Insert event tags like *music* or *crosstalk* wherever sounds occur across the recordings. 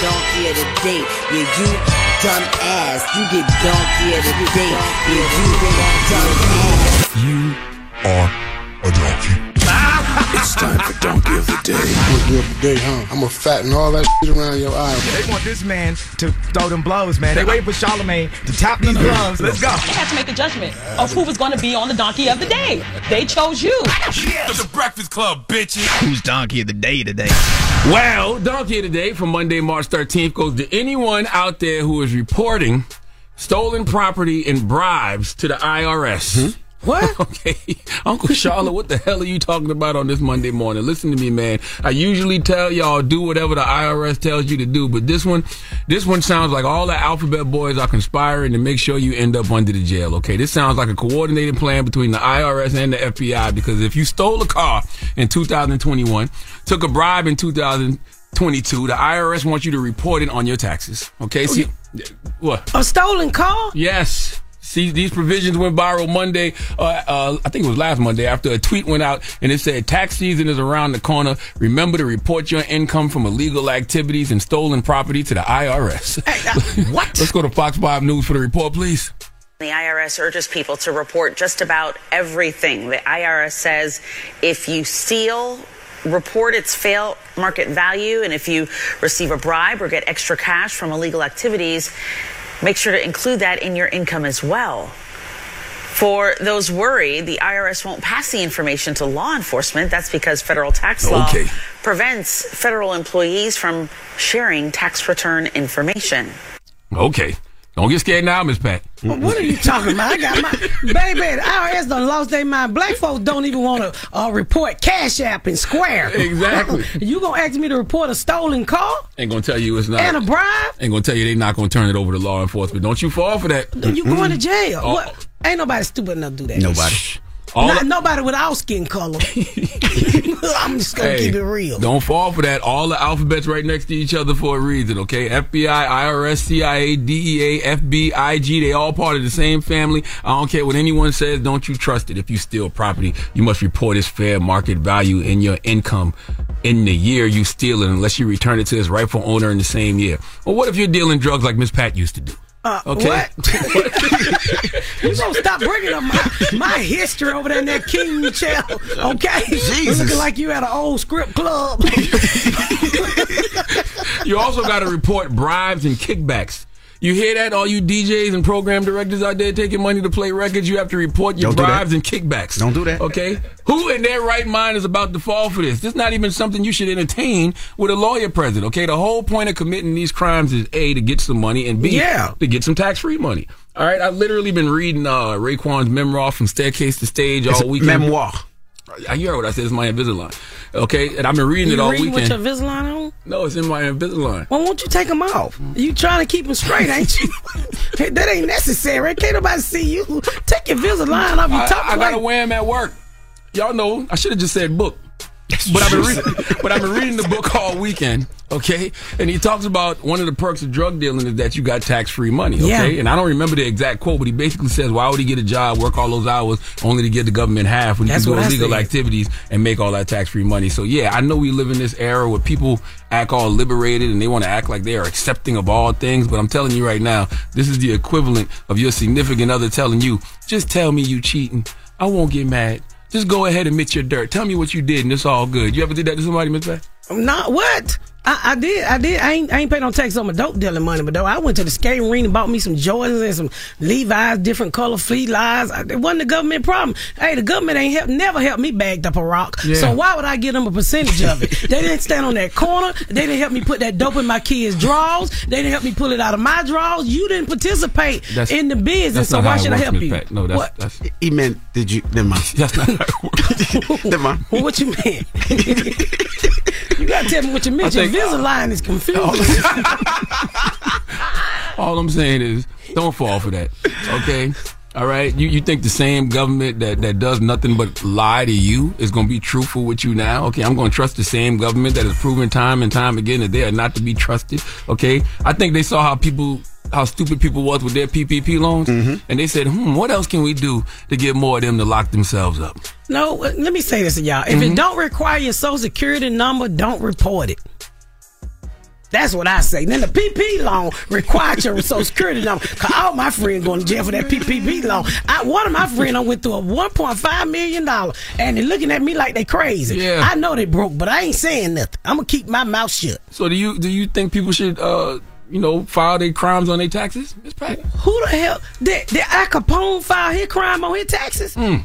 Donkey of the day, yeah, you dumb ass. You get donkey of the day, yeah, you dumb ass. You are a donkey. It's time for Donkey of the Day. Donkey of the Day, huh? I'm gonna fatten all that shit around your eye. They want this man to throw them blows, man. They waiting for Charlamagne to tap these gloves. Let's go. They have to make a judgment of who was going to be on the Donkey of the Day. They chose you. Yes. The Breakfast Club, bitches. Who's Donkey of the Day today? Well, Donkey of the Day from Monday, March 13th goes to anyone out there who is reporting stolen property and bribes to the IRS. Hmm? What? *laughs* Okay. Uncle Charlotte, what the hell are you talking about on this Monday morning? Listen to me, man. I usually tell y'all do whatever the IRS tells you to do, but this one, this one sounds like all the alphabet boys are conspiring to make sure you end up under the jail, okay? This sounds like a coordinated plan between the IRS and the FBI because if you stole a car in 2021, took a bribe in 2022, the IRS wants you to report it on your taxes, okay? Oh, See, what? A stolen car? Yes. See, these provisions went viral Monday. Uh, uh, I think it was last Monday after a tweet went out and it said tax season is around the corner. Remember to report your income from illegal activities and stolen property to the IRS. Hey, uh, *laughs* what? Let's go to Fox 5 News for the report, please. The IRS urges people to report just about everything. The IRS says if you steal, report its fail market value, and if you receive a bribe or get extra cash from illegal activities, make sure to include that in your income as well. For those worried, the IRS won't pass the information to law enforcement. That's because federal tax law Okay. prevents federal employees from sharing tax return information. Okay. Don't get scared now, Miss Pat. What are you talking about? I got my baby. The IRS done lost their mind. Black folks don't even want to uh, report Cash App and Square. Exactly. *laughs* you gonna ask me to report a stolen car Ain't gonna tell you it's not. and a bribe? Ain't gonna tell you they not gonna turn it over to law enforcement. Don't you fall for that. You going to jail? Oh. What? Ain't nobody stupid enough to do that. Nobody. All Not the- nobody with our skin color. *laughs* I'm just gonna Hey, keep it real. Don't fall for that. All the alphabets right next to each other for a reason, okay? FBI, IRS, CIA, DEA, FB, IG, they all part of the same family. I don't care what anyone says, don't you trust it. If you steal property, you must report its fair market value in your income in the year you steal it unless you return it to its rightful owner in the same year. Well, what if you're dealing drugs like Miss Pat used to do? Uh, Okay. What? *laughs* *laughs* you gonna stop bringing up my, my history over there in that King chair, *laughs* okay? Jesus. Looking like you at an old script club. You also got to report bribes and kickbacks. You hear that, all you DJs and program directors out there taking money to play records? You have to report your Don't do bribes and kickbacks. Don't do that. Okay? Who in their right mind is about to fall for this? This is not even something you should entertain with a lawyer present. Okay? The whole point of committing these crimes is A, to get some money, and B, Yeah. to get some tax free money. All right? I've literally been reading uh, Raekwon's memoir from Staircase to Stage It's all weekend. memoir. I heard what I said. It's my Invisalign. Okay? And I've been reading it you all reading with weekend. your Invisalign on? no, it's in my Invisalign. Well, won't you take them off? You trying to keep them straight, ain't you? *laughs* That ain't necessary. Can't nobody see you. Take your Invisalign off your I, top I plate. gotta wear them at work. Y'all know I should have just said book. But I've been reading, but I've been reading the book all weekend, okay? And he talks about one of the perks of drug dealing is that you got tax free money, okay? Yeah. And I don't remember the exact quote, but he basically says, "Why would he get a job, work all those hours, only to get the government half when That's you can what do I illegal activities and make all that tax free money?" So yeah, I know we live in this era where people act all liberated and they want to act like they are accepting of all things, but I'm telling you right now, this is the equivalent of your significant other telling you, "Just tell me you cheating, I won't get mad." Just go ahead and admit your dirt. Tell me what you did, and it's all good. You ever did that to somebody, Miss Pat? Not what? I, I did. I did. I ain't, I ain't paid no tax on my dope dealing money, but though I went to the skating arena and bought me some Jordans and some Levi's, different color fleet lies. I- It wasn't the government problem. Hey, the government ain't help, never helped me bag up a rock. Yeah. So why would I give them a percentage of it? they didn't stand on that corner. They didn't help me put that dope in my kids' drawers. They didn't help me pull it out of my drawers. You didn't participate That's- in the business. So why should I works, help you? Pat. No, that's what? that's He meant, did you? Never mind. that's not how it works. *laughs* Never mind. Well, *laughs* what you mean? *laughs* you gotta tell me what you meant. Your think- uh, Invisalign is confusing. *laughs* All I'm saying is, don't fall for that. Okay. All right. You you think the same government that, that does nothing but lie to you is going to be truthful with you now? Okay. I'm going to trust the same government that has proven time and time again that they are not to be trusted. Okay. I think they saw how people. How stupid people was with their PPP loans, and they said, "Hmm, what else can we do to get more of them to lock themselves up?" No, uh, let me say this to y'all. If Mm-hmm. it don't require your social security number, don't report it. That's what I say. Then the PP loan required your social security number. Cause all my friends going to jail for that PPP loan. I, one of my friends I went through a 1.5 million dollar, and they looking at me like they crazy. Yeah. I know they broke, but I ain't saying nothing. I'm gonna keep my mouth shut. So do you do you think people should, uh, you know, file their crimes on their taxes, It's Pat? Who the hell did, did Al Capone file his crime on his taxes? Mm.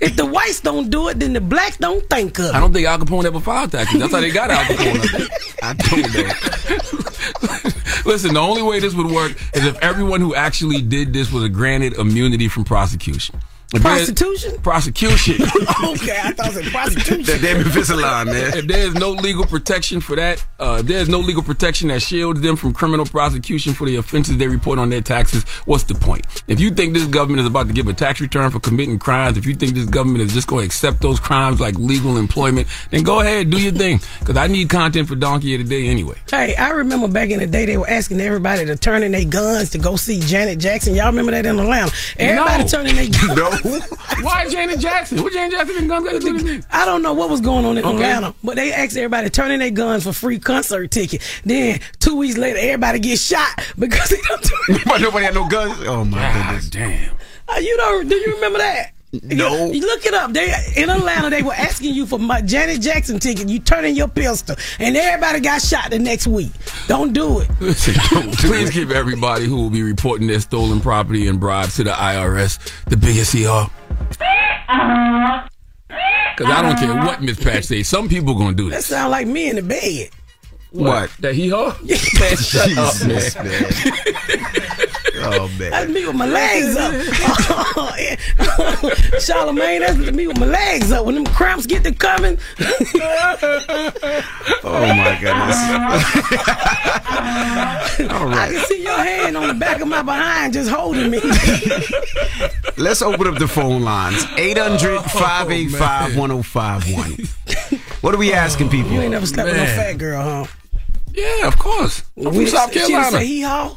If the whites don't do it, then the blacks don't think of it. I don't think Al Capone ever filed taxes. That's how they got Al *laughs* Capone. I don't know. *laughs* Listen, the only way this would work is if everyone who actually did this was granted immunity from prosecution. If Prostitution? Prosecution. *laughs* okay, I thought it was prostitution. That damn Invisalign, man. if there's no legal protection for that, uh, if there's no legal protection that shields them from criminal prosecution for the offenses they report on their taxes, what's the point? If you think this government is about to give a tax return for committing crimes, if you think this government is just going to accept those crimes like legal employment, then go ahead, do your thing. Because I need content for Donkey of the Day anyway. Hey, I remember back in the day they were asking everybody to turn in their guns to go see Janet Jackson. Y'all remember that in Atlanta? Everybody No. turning their *laughs* guns. No. *laughs* Why Janet Jackson? What Janet Jackson and guns got to do with this? I don't know what was going on in Okay. Atlanta, but they asked everybody to turn in their guns for free concert ticket. Then two weeks later, everybody gets shot because they don't. turn- *laughs* But nobody had no guns. Oh my God goodness. damn. Uh, you don't? Do you remember that? No. You, look it up. They in Atlanta. They were asking you for my Janet Jackson ticket. You turn in your pistol, and everybody got shot the next week. Don't do it. *laughs* Listen, please give everybody who will be reporting their stolen property and bribes to the IRS the biggest ER. Because I don't care what Miss Patch says. Some people going to do That this. sound like me in the bed. What? That he her? *laughs* Man, shut up, man. Man. *laughs* Oh man. That's me with my legs up. *laughs* *laughs* Charlamagne, that's me with my legs up. When them cramps get to coming, *laughs* Oh my goodness. All I can see your hand on the back of my behind just holding me. Let's open up the phone lines. 800 585 1051. What are we asking people? You ain't never slept with no fat girl, huh? Yeah, of course. I'm from We- South she didn't Carolina. say hee haw.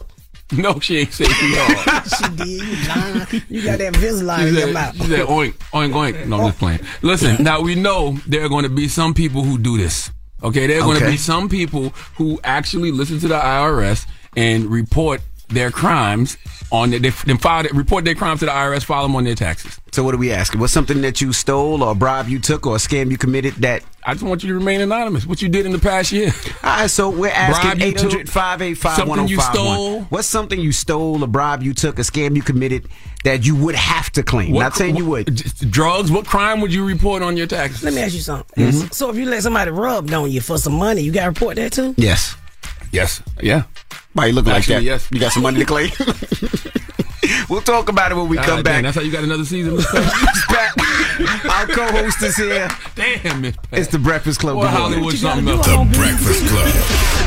*laughs* No, she ain't say haw. *laughs* she did. You lying. You got that Invisalign in your mouth. she said, oink, oink, oink. No, I'm just playing. Listen, *laughs* now we know there are going to be some people who do this. Okay, there are going to be some people who actually listen to the IRS and report their crimes on their, they, they file, report their crimes to the IRS, file them on their taxes. So what are we asking? What's something that you stole or a bribe you took or a scam you committed that I just want you to remain anonymous. What you did in the past year. All right, so we're asking Bribe you took, 800 585 something you stole. What's something you stole, a bribe you took, a scam you committed that you would have to claim? What Not saying you would. Just Drugs. What crime would you report on your taxes? Let me ask you something. Mhm. So if you let somebody rub on you for some money, you got to report that too? Yes. Yes. Yeah. Why you looking Actually, like that? yes. You got some money to claim? *laughs* we'll talk about it when we God come damn, back. That's how you got another season. *laughs* Pat? Our co-host is here. Damn, Miss Pat. It's the Breakfast Club. Boy, Good morning. Hollywood something else. The Breakfast Club.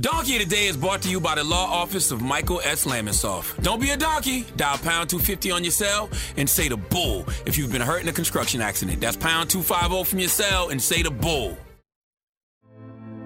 Donkey of the Day is brought to you by the law office of Michael S. Lamonsoff. Don't be a donkey. Dial pound 250 on your cell and say the bull if you've been hurt in a construction accident. That's pound 250 from your cell and say the bull.